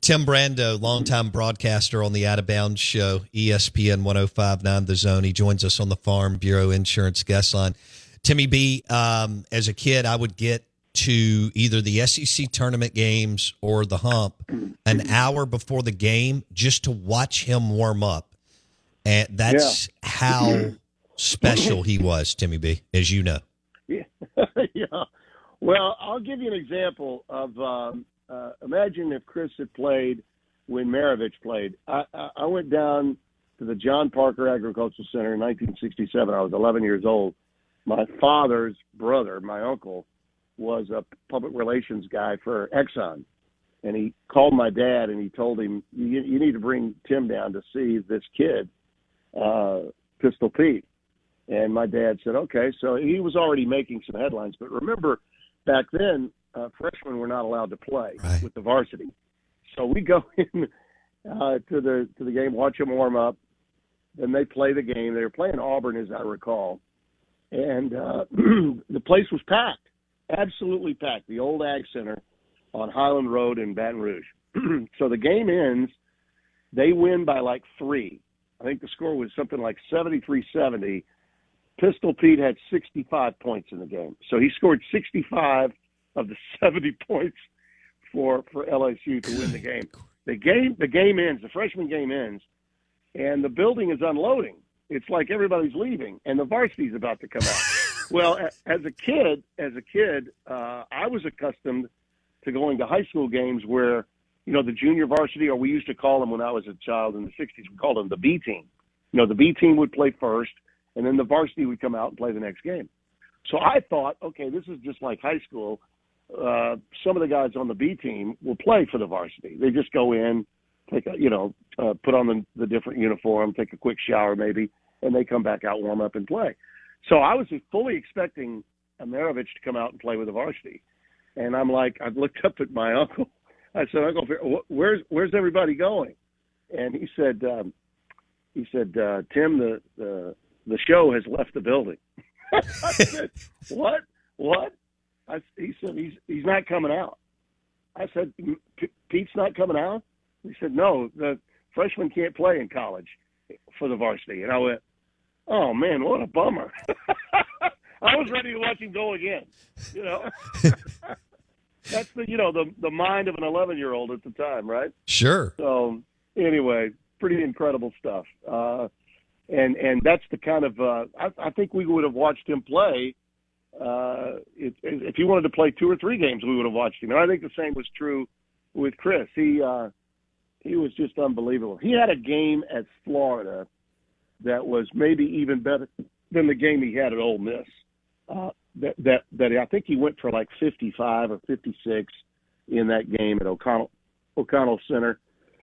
Tim Brando, longtime broadcaster on the Out of Bounds show, ESPN 1059 The Zone. He joins us on the Farm Bureau Insurance guest line. Timmy B, um, as a kid, I would get to either the SEC tournament games or the hump an hour before the game just to watch him warm up. And that's yeah. how special he was, Timmy B, as you know. Yeah. yeah. Well, I'll give you an example of um, uh, imagine if Chris had played when Maravich played. I, I, went down to the John Parker Agricultural Center in 1967. I was 11 years old. My father's brother, my uncle, was a public relations guy for Exxon. And he called my dad and he told him, you, you need to bring Tim down to see this kid, uh, Pistol Pete. And my dad said, okay. So he was already making some headlines. But remember, back then, uh, freshmen were not allowed to play right. with the varsity. So we go in uh, to the to the game, watch them warm up. Then they play the game. They were playing Auburn, as I recall, and uh, the place was packed absolutely packed, the old Ag Center on Highland Road in Baton Rouge. so the game ends. They win by like three. I think the score was something like 73 70. Pistol Pete had 65 points in the game. So he scored 65 of the 70 points for, for LSU to win the game. The game the game ends, the freshman game ends, and the building is unloading. It's like everybody's leaving, and the varsity's about to come out. Well, as a kid, as a kid, uh, I was accustomed to going to high school games where, you know, the junior varsity, or we used to call them when I was a child in the '60s, we called them the B team. You know, the B team would play first, and then the varsity would come out and play the next game. So I thought, okay, this is just like high school. Uh, some of the guys on the B team will play for the varsity. They just go in, take a, you know, uh, put on the, the different uniform, take a quick shower maybe, and they come back out, warm up, and play. So I was fully expecting Maravich to come out and play with the varsity, and I'm like, I looked up at my uncle. I said, Uncle, where's where's everybody going? And he said, um, he said, uh, Tim, the the the show has left the building. I said, what? What? I, he said he's he's not coming out. I said, Pete's not coming out. He said, no, the freshman can't play in college for the varsity. And I went, Oh man, what a bummer! I was ready to watch him go again. You know, that's the you know the the mind of an 11 year old at the time, right? Sure. So anyway, pretty incredible stuff. Uh, and and that's the kind of uh, I, I think we would have watched him play. Uh, if, if he wanted to play two or three games, we would have watched him. And I think the same was true with Chris. He uh, he was just unbelievable. He had a game at Florida that was maybe even better than the game he had at Ole Miss. Uh, that that that I think he went for like 55 or 56 in that game at O'Connell O'Connell Center.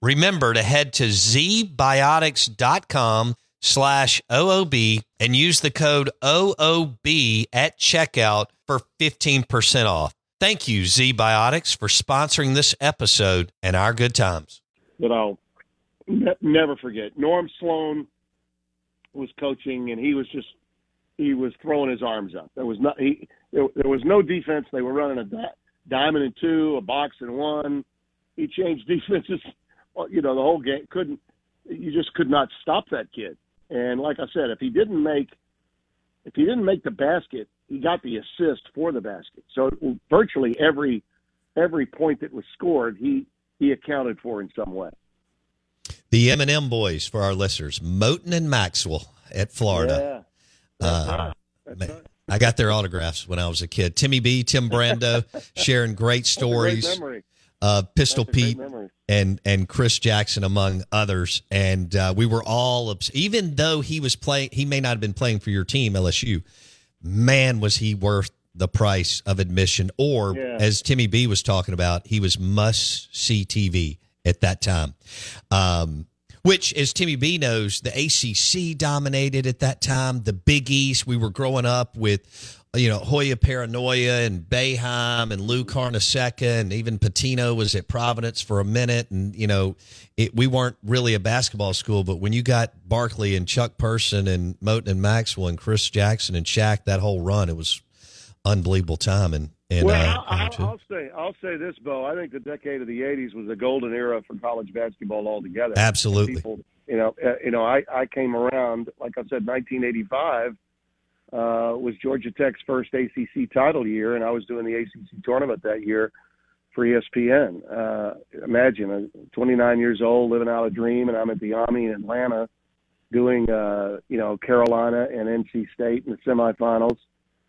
Remember to head to zbiotics.com slash OOB and use the code OOB at checkout for 15% off. Thank you, ZBiotics, for sponsoring this episode and our good times. That I'll ne- never forget. Norm Sloan was coaching, and he was just he was throwing his arms up. There was not he there, there was no defense. They were running a di- diamond and two, a box and one. He changed defenses. You know, the whole game couldn't. You just could not stop that kid. And like I said, if he didn't make if he didn't make the basket, he got the assist for the basket. So virtually every every point that was scored, he he accounted for in some way. The M&M boys for our listeners, Moten and Maxwell at Florida. Yeah, uh, right. Right. I got their autographs when I was a kid. Timmy B, Tim Brando, sharing great stories. Great uh, Pistol Pete and and Chris Jackson among others, and uh, we were all even though he was playing, he may not have been playing for your team LSU. Man, was he worth the price of admission? Or yeah. as Timmy B was talking about, he was must see TV at that time. Um, which, as Timmy B knows, the ACC dominated at that time. The Big East, we were growing up with you know, Hoya Paranoia and Boeheim and Lou Carnesecca and even Pitino was at Providence for a minute. And, you know, it, we weren't really a basketball school, but when you got Barkley and Chuck Person and Moten and Maxwell and Chris Jackson and Shaq, that whole run, it was unbelievable time. And, and well, uh, I'll, I'll, say I'll say this, Bo. I think the decade of the '80s was a golden era for college basketball altogether. Absolutely. People, you know, uh, you know, I, I came around, like I said, 1985 uh, was Georgia Tech's first ACC title year, and I was doing the ACC tournament that year for ESPN. Uh, imagine, I'm 29 years old, living out a dream, and I'm at the Omni in Atlanta doing, uh, you know, Carolina and NC State in the semifinals,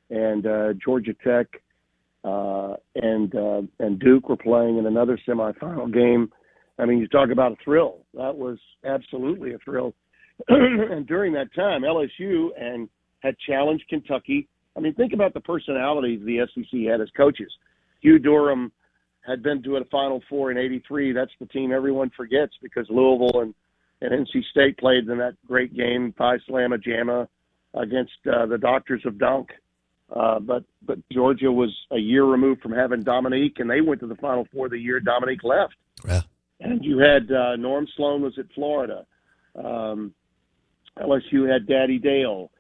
and uh, Georgia Tech uh, and uh, and Duke were playing in another semifinal game. I mean, you talk about a thrill. That was absolutely a thrill. and during that time, LSU and had challenged Kentucky. I mean, think about the personalities the SEC had as coaches. Hugh Durham had been to a Final Four in '83. That's the team everyone forgets because Louisville and, and NC State played in that great game, Phi Slama Jama, against uh, the Doctors of Dunk. Uh, but but Georgia was a year removed from having Dominique, and they went to the Final Four the year Dominique left. Yeah. And you had uh, Norm Sloan was at Florida. Um, LSU had Daddy Dale.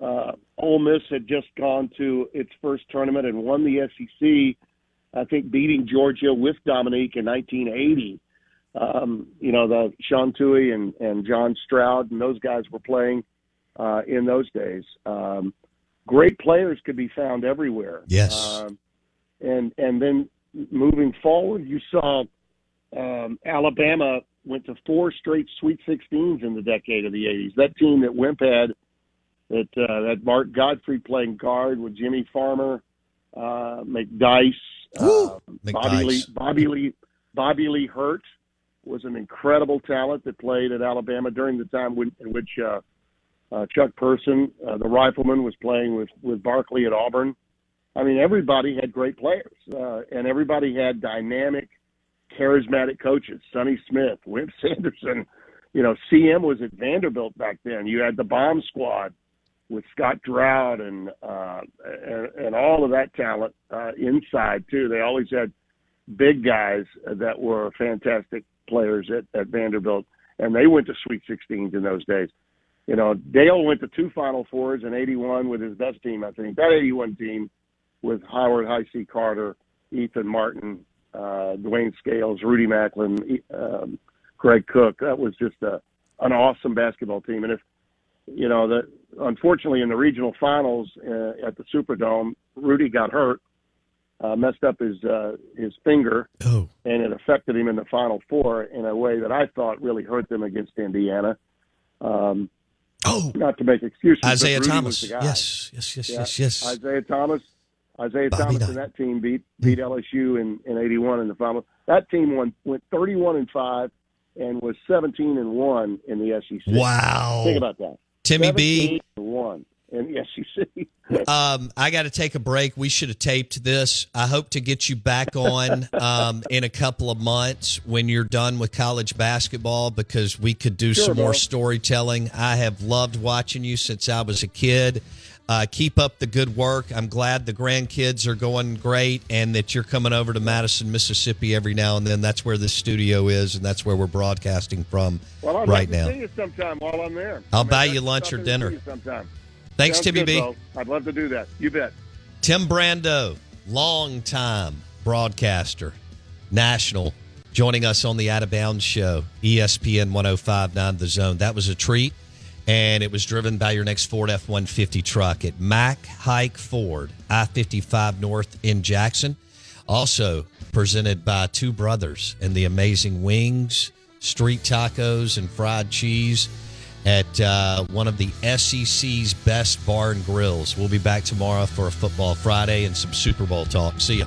Uh, Ole Miss had just gone to its first tournament and won the SEC. I think beating Georgia with Dominique in 1980. Um, you know, the Sean Tuohy and, and John Stroud and those guys were playing uh, in those days. Um, great players could be found everywhere. Yes. Um, and and then moving forward, you saw um, Alabama went to four straight Sweet 16s in the decade of the 80s. That team that Wimp had that uh, that Mark Gottfried playing guard with Jimmy Farmer, uh, McDyess, uh, Bobby Lee, Bobby Lee, Bobby Lee Hurt was an incredible talent that played at Alabama during the time when, in which uh, uh, Chuck Person, uh, the rifleman, was playing with with Barkley at Auburn. I mean, everybody had great players, uh, and everybody had dynamic, charismatic coaches. Sonny Smith, Wimp Sanderson. You know, CM was at Vanderbilt back then. You had the bomb squad with Scott Draud and uh, and, and all of that talent uh, inside too. They always had big guys that were fantastic players at, at Vanderbilt, and they went to Sweet 16s in those days. You know, Dale went to two Final Fours in '81 with his best team. I think that '81 team with Howard Hi-C Carter, Ethan Martin, uh, DeWayne Scales, Rudy Macklin, um, Greg Cook. That was just a an awesome basketball team. And if you know that, unfortunately, in the regional finals uh, at the Superdome, Rudy got hurt, uh, messed up his uh, his finger, Oh, and it affected him in the Final Four in a way that I thought really hurt them against Indiana. Um, oh, not to make excuses, Isiah Thomas. was the guy. Yes, yes, yes, Yeah. yes, yes. Isiah Thomas, Isiah Bobby Thomas, Knight. and that team beat beat LSU in in '81 in the final. That team won went 31 and five and was 17 and one in the SEC. Wow. Think about that. Timmy B. one in the SEC. Um, I got to take a break. We should have taped this. I hope to get you back on um, in a couple of months when you're done with college basketball because we could do Sure, some more storytelling. I have loved watching you since I was a kid. Uh, keep up the good work. I'm glad the grandkids are going great and that you're coming over to Madison, Mississippi every now and then. That's where this studio is and that's where we're broadcasting from Well, I'd right now. see you sometime while I'm there. I'll I mean, buy you lunch or dinner. Sometime. Thanks, Sounds Timmy good, B. Bo. I'd love to do that. You bet. Tim Brando, long time broadcaster, national, joining us on the Out of Bounds show, ESPN 1059 The Zone. That was a treat, and it was driven by your next Ford F 150 truck at Mac Haik Ford, I 55 North in Jackson. Also presented by two brothers and the amazing wings, street tacos, and fried cheese at uh, one of the SEC's best bar and grills. We'll be back tomorrow for a Football Friday and some Super Bowl talk. See ya.